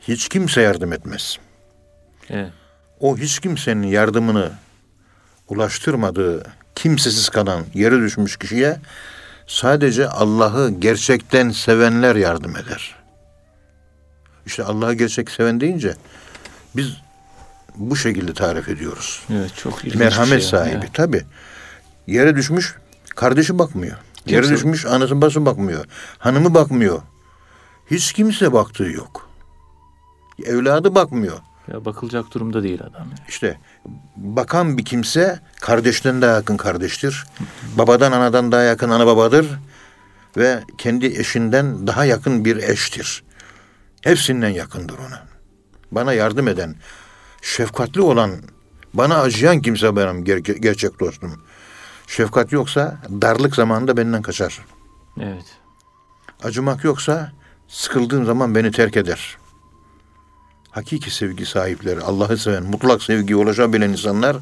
Hiç kimse yardım etmez. Evet. O hiç kimsenin yardımını ulaştırmadığı kimsesiz kalan yere düşmüş kişiye sadece Allah'ı gerçekten sevenler yardım eder. İşte Allah'ı gerçek seven deyince biz bu şekilde tarif ediyoruz. Evet. Çok ilginç Merhamet şey. sahibi Evet. tabi. Yere düşmüş kardeşi bakmıyor. Yere Kimse- düşmüş anası bası bakmıyor. Hanımı bakmıyor. Hiç kimse baktığı yok. Evladı bakmıyor. Ya bakılacak durumda değil adam. yani. İşte bakan bir kimse kardeşten daha yakın kardeştir. Babadan anadan daha yakın ana babadır. Ve kendi eşinden daha yakın bir eştir. Hepsinden yakındır ona. Bana yardım eden, şefkatli olan, bana acıyan kimse benim ger- gerçek dostum. Şefkat yoksa darlık zamanında benden kaçar. Evet. Acımak yoksa sıkıldığım zaman beni terk eder. Hakiki sevgi sahipleri, Allah'ı seven, mutlak sevgi ulaşabilen insanlar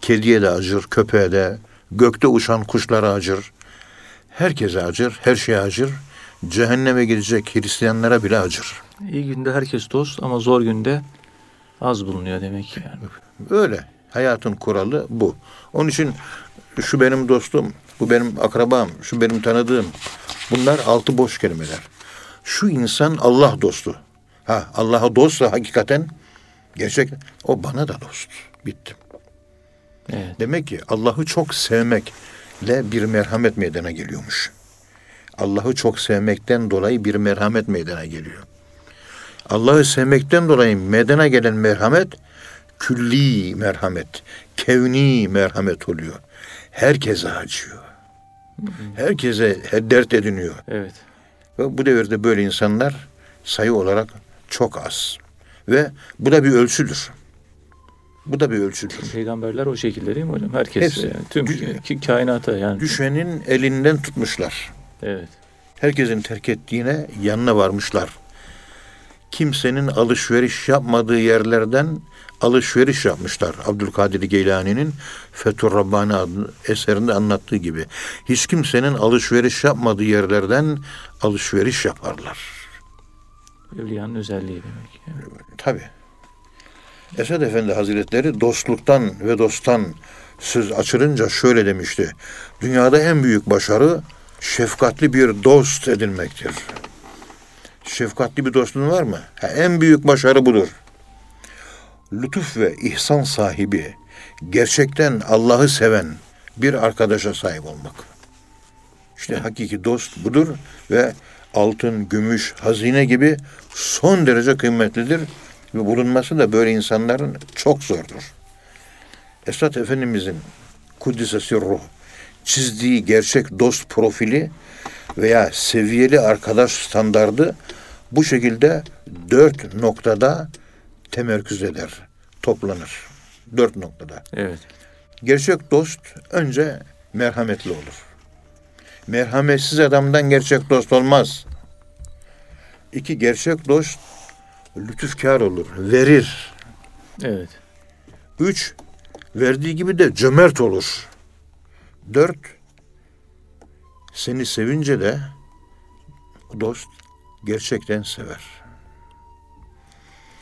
kediye de acır, köpeğe de, gökte uçan kuşlara acır. Herkese acır, her şeye acır. Cehenneme gidecek Hristiyanlara bile acır. İyi günde herkes dost ama zor günde az bulunuyor demek ki yani. Öyle. Hayatın kuralı bu. Onun için şu benim dostum, bu benim akrabam, şu benim tanıdığım. Bunlar altı boş kelimeler. Şu insan Allah dostu. Ha Allah'a dostsa hakikaten gerçek o bana da dost. Bitti. Evet. Demek ki Allah'ı çok sevmekle bir merhamet meydana geliyormuş. Allah'ı çok sevmekten dolayı bir merhamet meydana geliyor. Allah'ı sevmekten dolayı meydana gelen merhamet külli merhamet, kevni merhamet oluyor. Herkese acıyor. Herkese dert ediniyor. Evet. Ve bu devirde böyle insanlar sayı olarak çok az. Ve bu da bir ölçüdür. Bu da bir ölçüdür. Peygamberler o şekilde değil mi hocam? Herkes Hepsi. yani tüm Dü- ki, kainata yani. Düşenin elinden tutmuşlar. Evet. Herkesin terk ettiğine yanına varmışlar. Kimsenin alışveriş yapmadığı yerlerden alışveriş yapmışlar. Abdülkadir Geylani'nin Fethur Rabbani adlı eserinde anlattığı gibi. Hiç kimsenin alışveriş yapmadığı yerlerden alışveriş yaparlar. Evliyanın özelliği demek. Tabi. Esad Efendi Hazretleri dostluktan ve dosttan söz açılınca şöyle demişti. Dünyada en büyük başarı şefkatli bir dost edinmektir. Şefkatli bir dostun var mı? Ha, en büyük başarı budur. Lütuf ve ihsan sahibi, gerçekten Allah'ı seven bir arkadaşa sahip olmak. İşte hakiki dost budur ve altın, gümüş, hazine gibi son derece kıymetlidir ve bulunması da böyle insanların çok zordur. Esat Efendimizin Kuddise Sirruh çizdiği gerçek dost profili veya seviyeli arkadaş standardı bu şekilde dört noktada temerküz eder, toplanır. Dört noktada. Evet. Gerçek dost önce merhametli olur. Merhametsiz adamdan gerçek dost olmaz. İki, gerçek dost lütufkar olur, verir. Evet. Üç, verdiği gibi de cömert olur. Dört, seni sevince de dost gerçekten sever.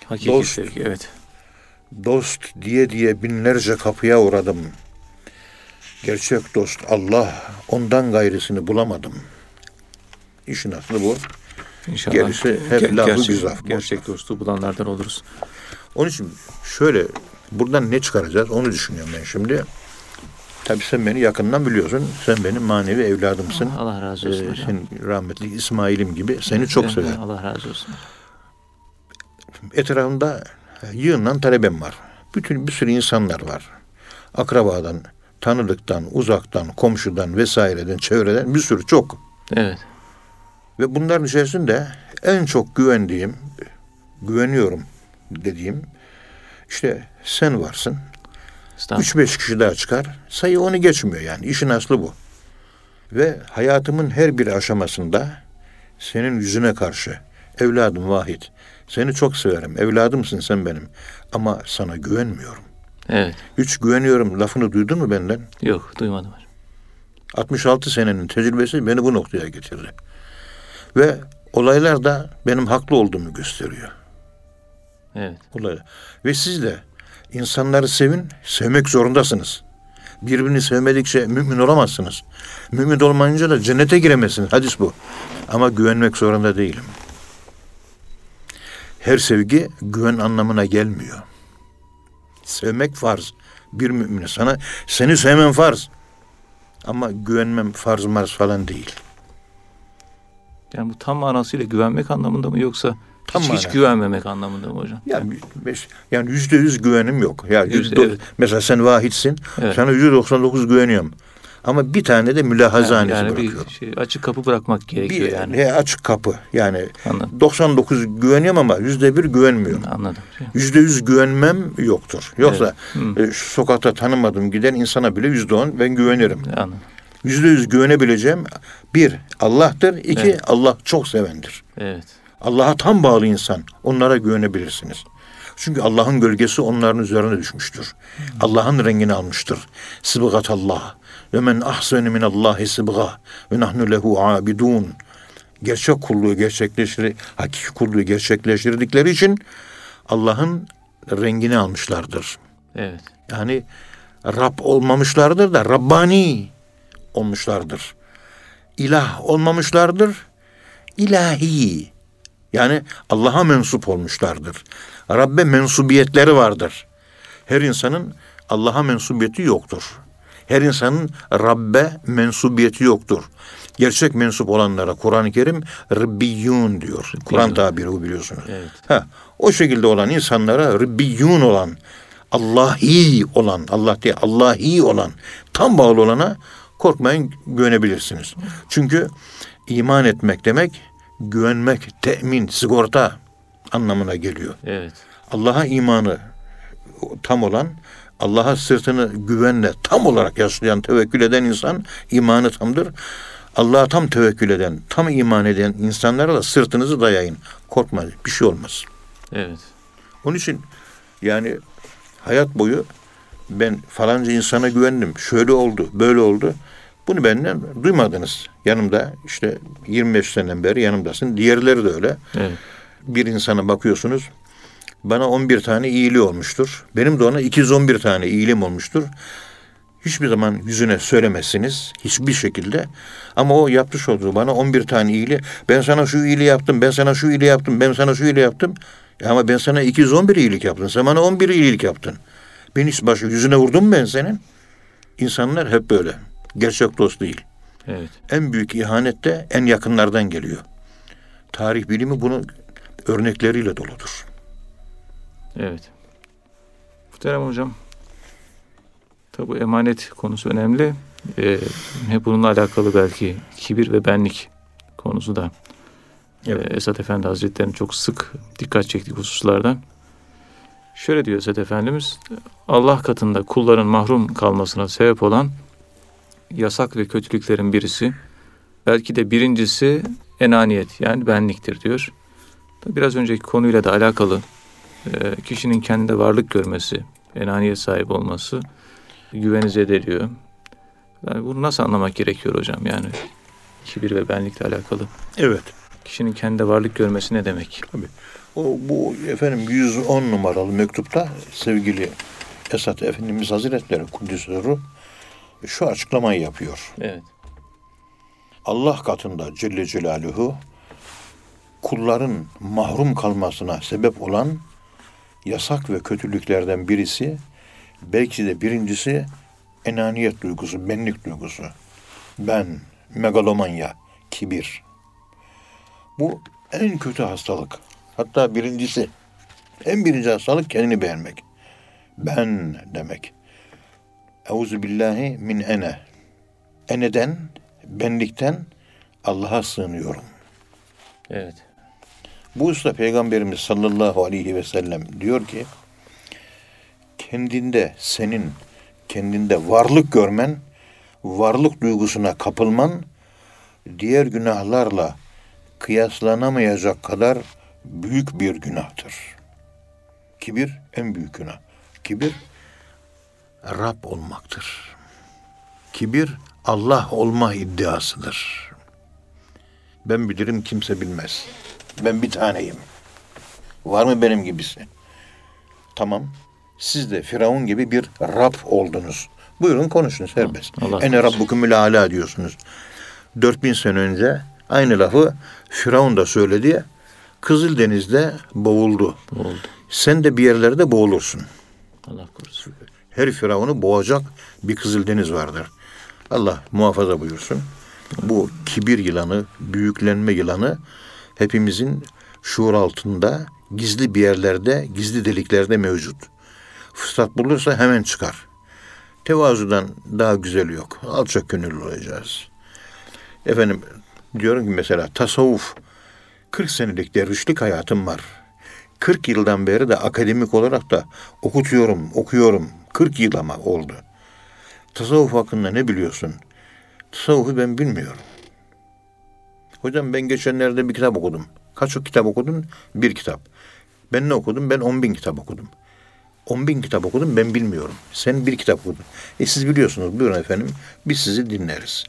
Hakiki Dost. sevgi. Evet. Dost diye diye binlerce kapıya uğradım. Gerçek dost Allah, ondan gayrısını bulamadım. İşin aslı bu. İnşallah. Gerisi hep Ger- lafı gerçek, güzel. Gerçek dostu bulanlardan oluruz. Onun için şöyle buradan ne çıkaracağız onu düşünüyorum ben şimdi. Tabii sen beni yakından biliyorsun. Sen benim manevi evladımsın. Allah razı olsun Ee, hocam. sen rahmetli İsmail'im gibi seni çok Evet, severim. Allah razı olsun. Etrafımda yığınla talebem var. Bütün bir sürü insanlar var. Akrabadan, tanıdıktan, uzaktan, komşudan vesaireden, çevreden bir sürü çok. Evet. Ve bunların içerisinde en çok güvendiğim, güveniyorum dediğim işte sen varsın. Estağfurullah. 3-5 kişi daha çıkar. Sayı onu geçmiyor yani. İşin aslı bu. Ve hayatımın her bir aşamasında senin yüzüne karşı evladım Vahit seni çok severim. Evladımsın sen benim. Ama sana güvenmiyorum. Evet. Hiç güveniyorum lafını duydun mu benden? Yok duymadım hocam. 66 senenin tecrübesi beni bu noktaya getirdi. Ve olaylar da benim haklı olduğumu gösteriyor. Evet. Olaylar. Ve siz de insanları sevin, sevmek zorundasınız. Birbirini sevmedikçe mümin olamazsınız. Mümin olmayınca da cennete giremezsiniz. Hadis bu. Ama güvenmek zorunda değilim. Her sevgi güven anlamına gelmiyor. Sevmek farz. Bir mümine sana seni sevmem farz. Ama güvenmem farz marz falan değil. Yani bu tam manasıyla güvenmek anlamında mı yoksa Tam hiç, hiç güvenmemek anlamında mı hocam? Yani, yani yüzde yüz güvenim yok. Ya Yüzde- yüzde, evet. mesela sen vahitsin. Evet. Sana yüzde doksan dokuz güveniyorum. Ama bir tane de mülahazanesi yani, yani bırakıyorum. bir şey, açık kapı bırakmak gerekiyor Bir yani. he, açık kapı. Yani Anladım. 99 güveniyorum ama yüzde bir güvenmiyorum. Anladım. Yüzde yüz güvenmem yoktur. Yoksa Evet. e, sokakta tanımadığım giden insana bile yüzde on ben güvenirim. Anladım. Yüzde yüz güvenebileceğim bir Allah'tır. iki Evet. Allah çok sevendir. Evet. Allah'a tam bağlı insan. Onlara güvenebilirsiniz. Çünkü Allah'ın gölgesi onların üzerine düşmüştür. Allah'ın rengini almıştır. Sıbgat Allah. Ve men ahsenu min Allahi sıbga. Ve nahnu lehu abidun. Gerçek kulluğu gerçekleştir, hakiki kulluğu gerçekleştirdikleri için Allah'ın rengini almışlardır. Evet. Yani Rab olmamışlardır da Rabbani olmuşlardır. İlah olmamışlardır. ilahi. Yani Allah'a mensup olmuşlardır. Rabbe mensubiyetleri vardır. Her insanın Allah'a mensubiyeti yoktur. Her insanın Rabbe mensubiyeti yoktur. Gerçek mensup olanlara Kur'an-ı Kerim Rabbiyun diyor. Kur'an tabiri bu biliyorsunuz. Evet. Ha, o şekilde olan insanlara Rabbiyun olan, Allahi olan, Allah diye Allahi olan, tam bağlı olana korkmayın güvenebilirsiniz. Çünkü iman etmek demek güvenmek, temin, sigorta anlamına geliyor. Evet. Allah'a imanı tam olan, Allah'a sırtını güvenle tam olarak yaslayan, tevekkül eden insan imanı tamdır. Allah'a tam tevekkül eden, tam iman eden insanlara da sırtınızı dayayın. Korkma. Bir şey olmaz. Evet. Onun için yani hayat boyu ben falanca insana güvendim. Şöyle oldu, böyle oldu. Bunu benden duymadınız. Yanımda işte 25 seneden beri yanımdasın. Diğerleri de öyle. Evet. Bir insana bakıyorsunuz. Bana 11 tane iyiliği olmuştur. Benim de ona 211 tane iyiliğim olmuştur. Hiçbir zaman yüzüne söylemezsiniz. Hiçbir şekilde. Ama o yapmış olduğu bana 11 tane iyiliği. Ben sana şu iyiliği yaptım. Ben sana şu iyiliği yaptım. Ben sana şu iyiliği yaptım. Ya ama ben sana 211 iyilik yaptım. Sen bana 11 iyilik yaptın. Ben hiç başı yüzüne vurdum mu ben senin? İnsanlar hep böyle. Gerçek dost değil. Evet. En büyük ihanet de en yakınlardan geliyor. Tarih bilimi bunun örnekleriyle doludur. Evet. Muhterem hocam. Tabi emanet konusu önemli. Ee, hep bununla alakalı belki kibir ve benlik konusu da Evet. e, Esat Efendi Hazretleri'nin çok sık dikkat çektiği hususlardan. Şöyle diyor Esat Efendimiz, Allah katında kulların mahrum kalmasına sebep olan yasak ve kötülüklerin birisi, belki de birincisi enaniyet yani benliktir diyor. Biraz önceki konuyla da alakalı e, kişinin kendinde varlık görmesi, enaniyet sahibi olması güveni zedeliyor. Yani bunu nasıl anlamak gerekiyor hocam yani kibir ve benlikle alakalı? Evet. Kişinin kendi varlık görmesi ne demek? O bu efendim 110 numaralı mektupta sevgili Esat Efendimiz Hazretleri Kudüs'ü şu açıklamayı yapıyor. Evet. Allah katında Celle Celaluhu kulların mahrum kalmasına sebep olan yasak ve kötülüklerden birisi belki de birincisi enaniyet duygusu, benlik duygusu. Ben, megalomanya, kibir. Bu en kötü hastalık. Hatta birincisi, en birinci hastalık kendini beğenmek. Ben demek. Euzu billahi min ene. Eneden, benlikten Allah'a sığınıyorum. Evet. Bu usta Peygamberimiz sallallahu aleyhi ve sellem diyor ki kendinde senin kendinde varlık görmen, varlık duygusuna kapılman diğer günahlarla kıyaslanamayacak kadar büyük bir günahtır. Kibir en büyük günah. Kibir Rab olmaktır. Kibir Allah olma iddiasıdır. Ben bilirim kimse bilmez. Ben bir taneyim. Var mı benim gibisi? Tamam. Siz de Firavun gibi bir Rab oldunuz. Buyurun konuşun serbest. Ene korusun. Rabbukumul ala diyorsunuz. 4000 sene önce aynı lafı Firavun da söyledi. Kızıldeniz'de boğuldu. Oldu. Sen de bir yerlerde boğulursun. Allah korusun. Her firavunu boğacak bir kızıldeniz vardır. Allah muhafaza buyursun. Bu kibir yılanı, büyüklenme yılanı hepimizin şuur altında gizli bir yerlerde, gizli deliklerde mevcut. Fırsat bulursa hemen çıkar. Tevazudan daha güzel yok. Alçak gönüllü olacağız. Efendim diyorum ki mesela tasavvuf 40 senelik dervişlik hayatım var. 40 yıldan beri de akademik olarak da okutuyorum, okuyorum. 40 yıl ama oldu. Tasavvuf hakkında ne biliyorsun? Tasavvufu ben bilmiyorum. Hocam ben geçenlerde bir kitap okudum. Kaç o kitap okudun? Bir kitap. Ben ne okudum? Ben 10 bin kitap okudum. 10 bin kitap okudum ben bilmiyorum. Sen bir kitap okudun. E siz biliyorsunuz buyurun efendim biz sizi dinleriz.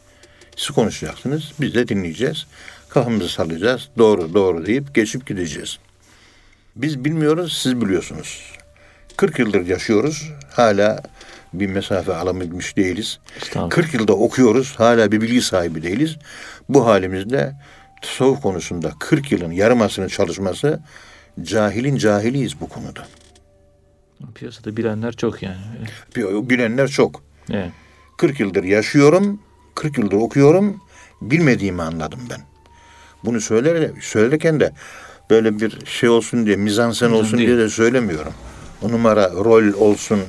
Siz konuşacaksınız biz de dinleyeceğiz. Kafamızı sallayacağız. Doğru doğru deyip geçip gideceğiz. Biz bilmiyoruz siz biliyorsunuz. 40 yıldır yaşıyoruz. Hala bir mesafe alabilmiş değiliz. Estağfurullah. 40 yılda okuyoruz. Hala bir bilgi sahibi değiliz. Bu halimizde tasavvuf konusunda 40 yılın yarım asrının çalışması cahilin cahiliyiz bu konuda. Piyasada bilenler çok yani. Bi- Bilenler çok. Evet. 40 yıldır yaşıyorum, 40 yıldır okuyorum, bilmediğimi anladım ben. Bunu söyler, söylerken de böyle bir şey olsun diye, mizansen olsun değil. diye de söylemiyorum. O numara, rol olsun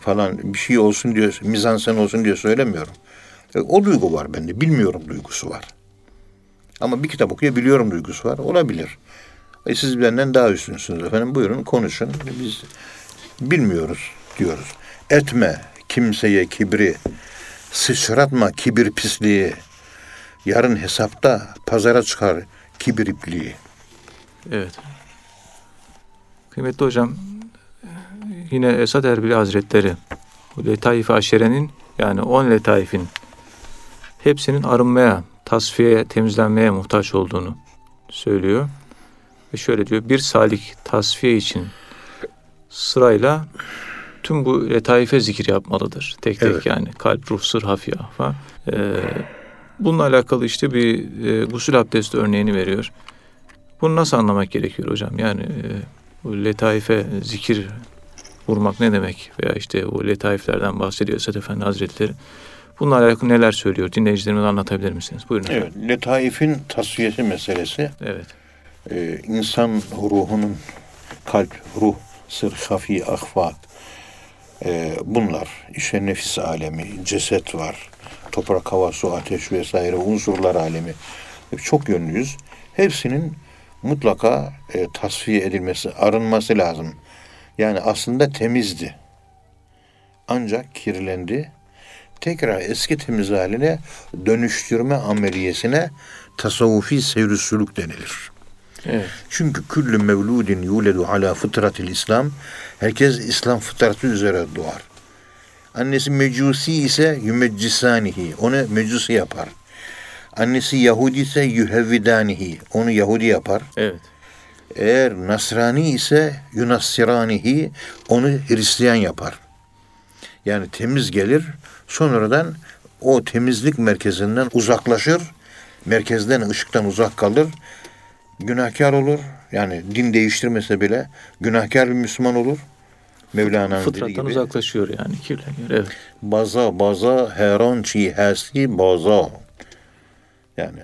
falan bir şey olsun diye, mizansen olsun diye söylemiyorum. E, O duygu var bende, bilmiyorum duygusu var. Ama bir kitap okuyabiliyorum duygusu var, olabilir. E siz benden daha üstünsünüz efendim, buyurun konuşun. Biz bilmiyoruz diyoruz. Etme kimseye kibri, sıçratma kibir pisliği. Yarın hesapta pazara çıkar kibir ipliği. Evet. Kıymetli hocam, yine Esad Erbil Hazretleri bu Letaif-i Aşere'nin yani 10 letaifin hepsinin arınmaya, tasfiyeye, temizlenmeye muhtaç olduğunu söylüyor. Ve şöyle diyor, bir salik tasfiye için sırayla tüm bu letaife zikir yapmalıdır. Tek tek Evet. yani kalp, ruh, sır, hafiye, afa. Ee, bununla alakalı işte bir e, gusül abdesti örneğini veriyor. Bunu nasıl anlamak gerekiyor hocam? Yani e, bu letaife zikir vurmak ne demek? Veya işte o letaiflerden bahsediyor Esad Efendi Hazretleri. Bununla alakalı neler söylüyor? Dinleyicilerimize anlatabilir misiniz? Buyurun. Evet, letaifin tasfiyesi meselesi Evet. e, insan ruhunun kalp, ruh, sır, hafi, ahfa e, bunlar. İşte nefis alemi, ceset var, toprak, hava, su, ateş vesaire unsurlar alemi. Çok yönlüyüz. Hepsinin mutlaka e, tasfiye edilmesi, arınması lazım. Yani aslında temizdi. Ancak kirlendi. Tekrar eski temiz haline dönüştürme ameliyesine tasavvufi seyr sülük denilir. Evet. Çünkü küllü mevludin yuledu ala fıtratil İslam. Herkes İslam fıtratı üzere doğar. Annesi mecusi ise yümeccisanihi. Onu mecusi yapar. Annesi Yahudi ise yuhevvidanihi. Onu Yahudi yapar. Evet. Eğer Nasrani ise yunassiranihi. Onu Hristiyan yapar. Yani temiz gelir. Sonradan o temizlik merkezinden uzaklaşır. Merkezden, ışıktan uzak kalır. Günahkar olur. Yani din değiştirmese bile günahkar bir Müslüman olur. Mevlana'nın dediği Fıtrattan gibi. uzaklaşıyor yani kirleniyor. Evet. Baza baza heran çi hasti baza. Yani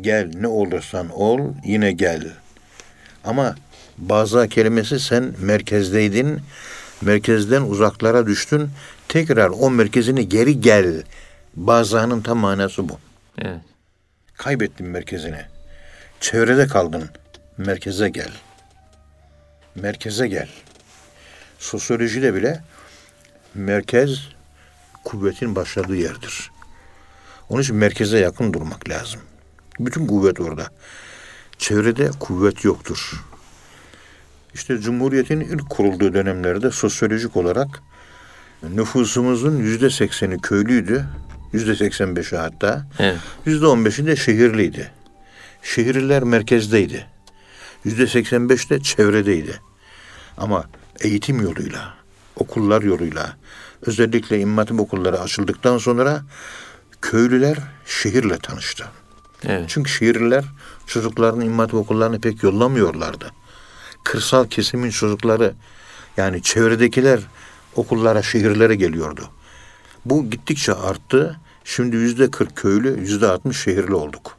gel ne olursan ol yine gel. Ama baza kelimesi sen merkezdeydin. Merkezden uzaklara düştün. Tekrar o merkezine geri gel. Bazanın tam manası bu. Evet. Kaybettin merkezini. Çevrede kaldın. Merkeze gel. Merkeze gel. Sosyolojide bile merkez kuvvetin başladığı yerdir. Onun için merkeze yakın durmak lazım. Bütün kuvvet orada. Çevrede kuvvet yoktur. İşte Cumhuriyet'in ilk kurulduğu dönemlerde sosyolojik olarak nüfusumuzun yüzde sekseni köylüydü. Yüzde seksen beşi hatta. Yüzde on beşi de şehirliydi. Şehirliler merkezdeydi. Yüzde seksen beş de çevredeydi. Ama eğitim yoluyla, okullar yoluyla, özellikle imam hatip okulları açıldıktan sonra köylüler şehirle tanıştı. Evet. Çünkü şehirliler çocuklarını imam hatip okullarına pek yollamıyorlardı. Kırsal kesimin çocukları yani çevredekiler okullara, şehirlere geliyordu. Bu gittikçe arttı. Şimdi yüzde 40 köylü, yüzde 60 şehirli olduk.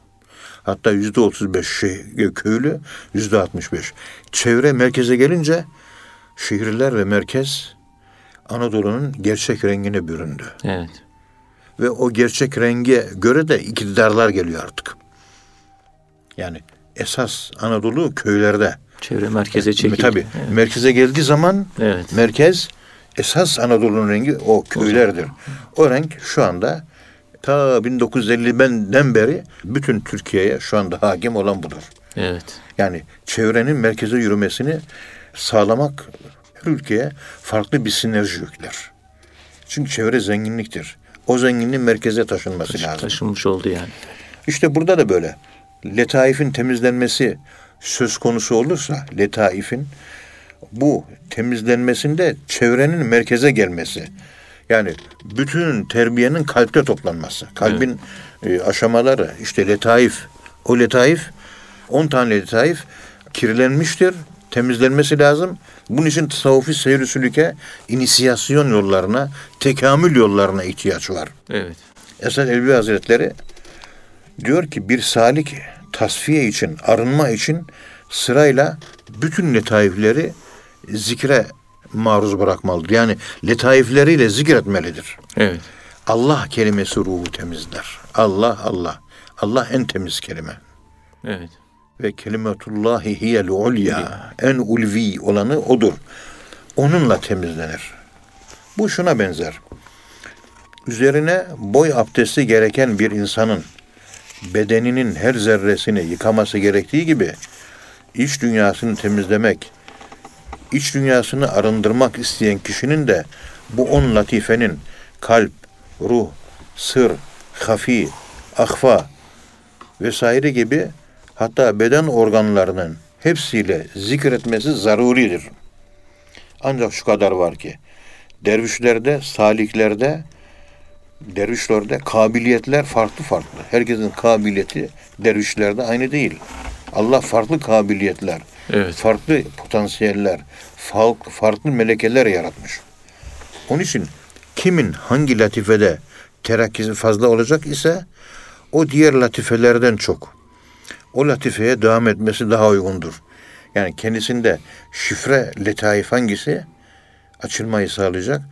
Hatta yüzde 35 şey, köylü, yüzde 65. Çevre merkeze gelince şehirler ve merkez Anadolu'nun gerçek rengine büründü. Evet. Ve o gerçek renge göre de iktidarlar geliyor artık. Yani esas Anadolu köylerde. Çevre merkeze çekildi. Tabii. Evet. Merkeze geldiği zaman Evet. merkez esas Anadolu'nun rengi o köylerdir. O renk şu anda ta 1950'den beri bütün Türkiye'ye şu anda hakim olan budur. Evet. Yani çevrenin merkeze yürümesini sağlamak her ülkeye farklı bir sinerji yükler. Çünkü çevre zenginliktir. O zenginliğin merkeze taşınması Taşı- lazım. taşınmış oldu yani. İşte burada da böyle. Letaifin temizlenmesi söz konusu olursa letaifin bu temizlenmesinde çevrenin merkeze gelmesi. Yani bütün terbiyenin kalpte toplanması. Kalbin e, aşamaları işte letaif. O letaif 10 tane letaif kirlenmiştir. Temizlenmesi lazım. Bunun için tasavvufi seyir sülüke inisiyasyon yollarına, tekamül yollarına ihtiyaç var. Evet. Esad Elbi Hazretleri diyor ki bir salik tasfiye için, arınma için sırayla bütün letaifleri zikre maruz bırakmalıdır. Yani letaifleriyle zikretmelidir. Evet. Allah kelimesi ruhu temizler. Allah Allah. Allah en temiz kelime. Evet. Ve kelimetullahi hiyel ulya. En ulvi olanı odur. Onunla temizlenir. Bu şuna benzer. Üzerine boy abdesti gereken bir insanın bedeninin her zerresini yıkaması gerektiği gibi iç dünyasını temizlemek, iç dünyasını arındırmak isteyen kişinin de bu on latifenin kalp, ruh, sır, hafi, ahfa vesaire gibi hatta beden organlarının hepsiyle zikretmesi zaruridir. Ancak şu kadar var ki dervişlerde, saliklerde, dervişlerde kabiliyetler farklı farklı. Herkesin kabiliyeti dervişlerde aynı değil. Allah farklı kabiliyetler, Evet. farklı potansiyeller, farklı, farklı melekeler yaratmış. Onun için kimin hangi latifede terakkisi fazla olacak ise o diğer latifelerden çok. O latifeye devam etmesi daha uygundur. Yani kendisinde şifre, letaif hangisi açılmayı sağlayacak.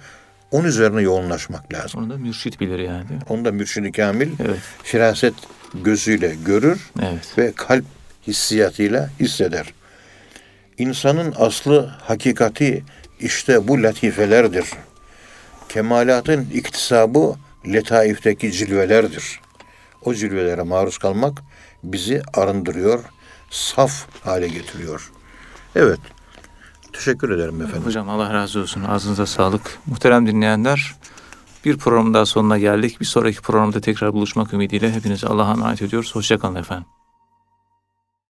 Onun üzerine yoğunlaşmak lazım. Onu da mürşit bilir yani. değil mi? Onu da mürşid-i kamil Evet. firaset gözüyle görür Evet. ve kalp hissiyatıyla hisseder. İnsanın aslı, hakikati işte bu latifelerdir. Kemalatın iktisabı letaifteki cilvelerdir. O cilvelere maruz kalmak bizi arındırıyor, saf hale getiriyor. Evet. Teşekkür ederim efendim. Hocam Allah razı olsun. Ağzınıza sağlık. Muhterem dinleyenler bir programın daha sonuna geldik. Bir sonraki programda tekrar buluşmak ümidiyle hepinize Allah'a emanet ediyoruz. Hoşçakalın efendim.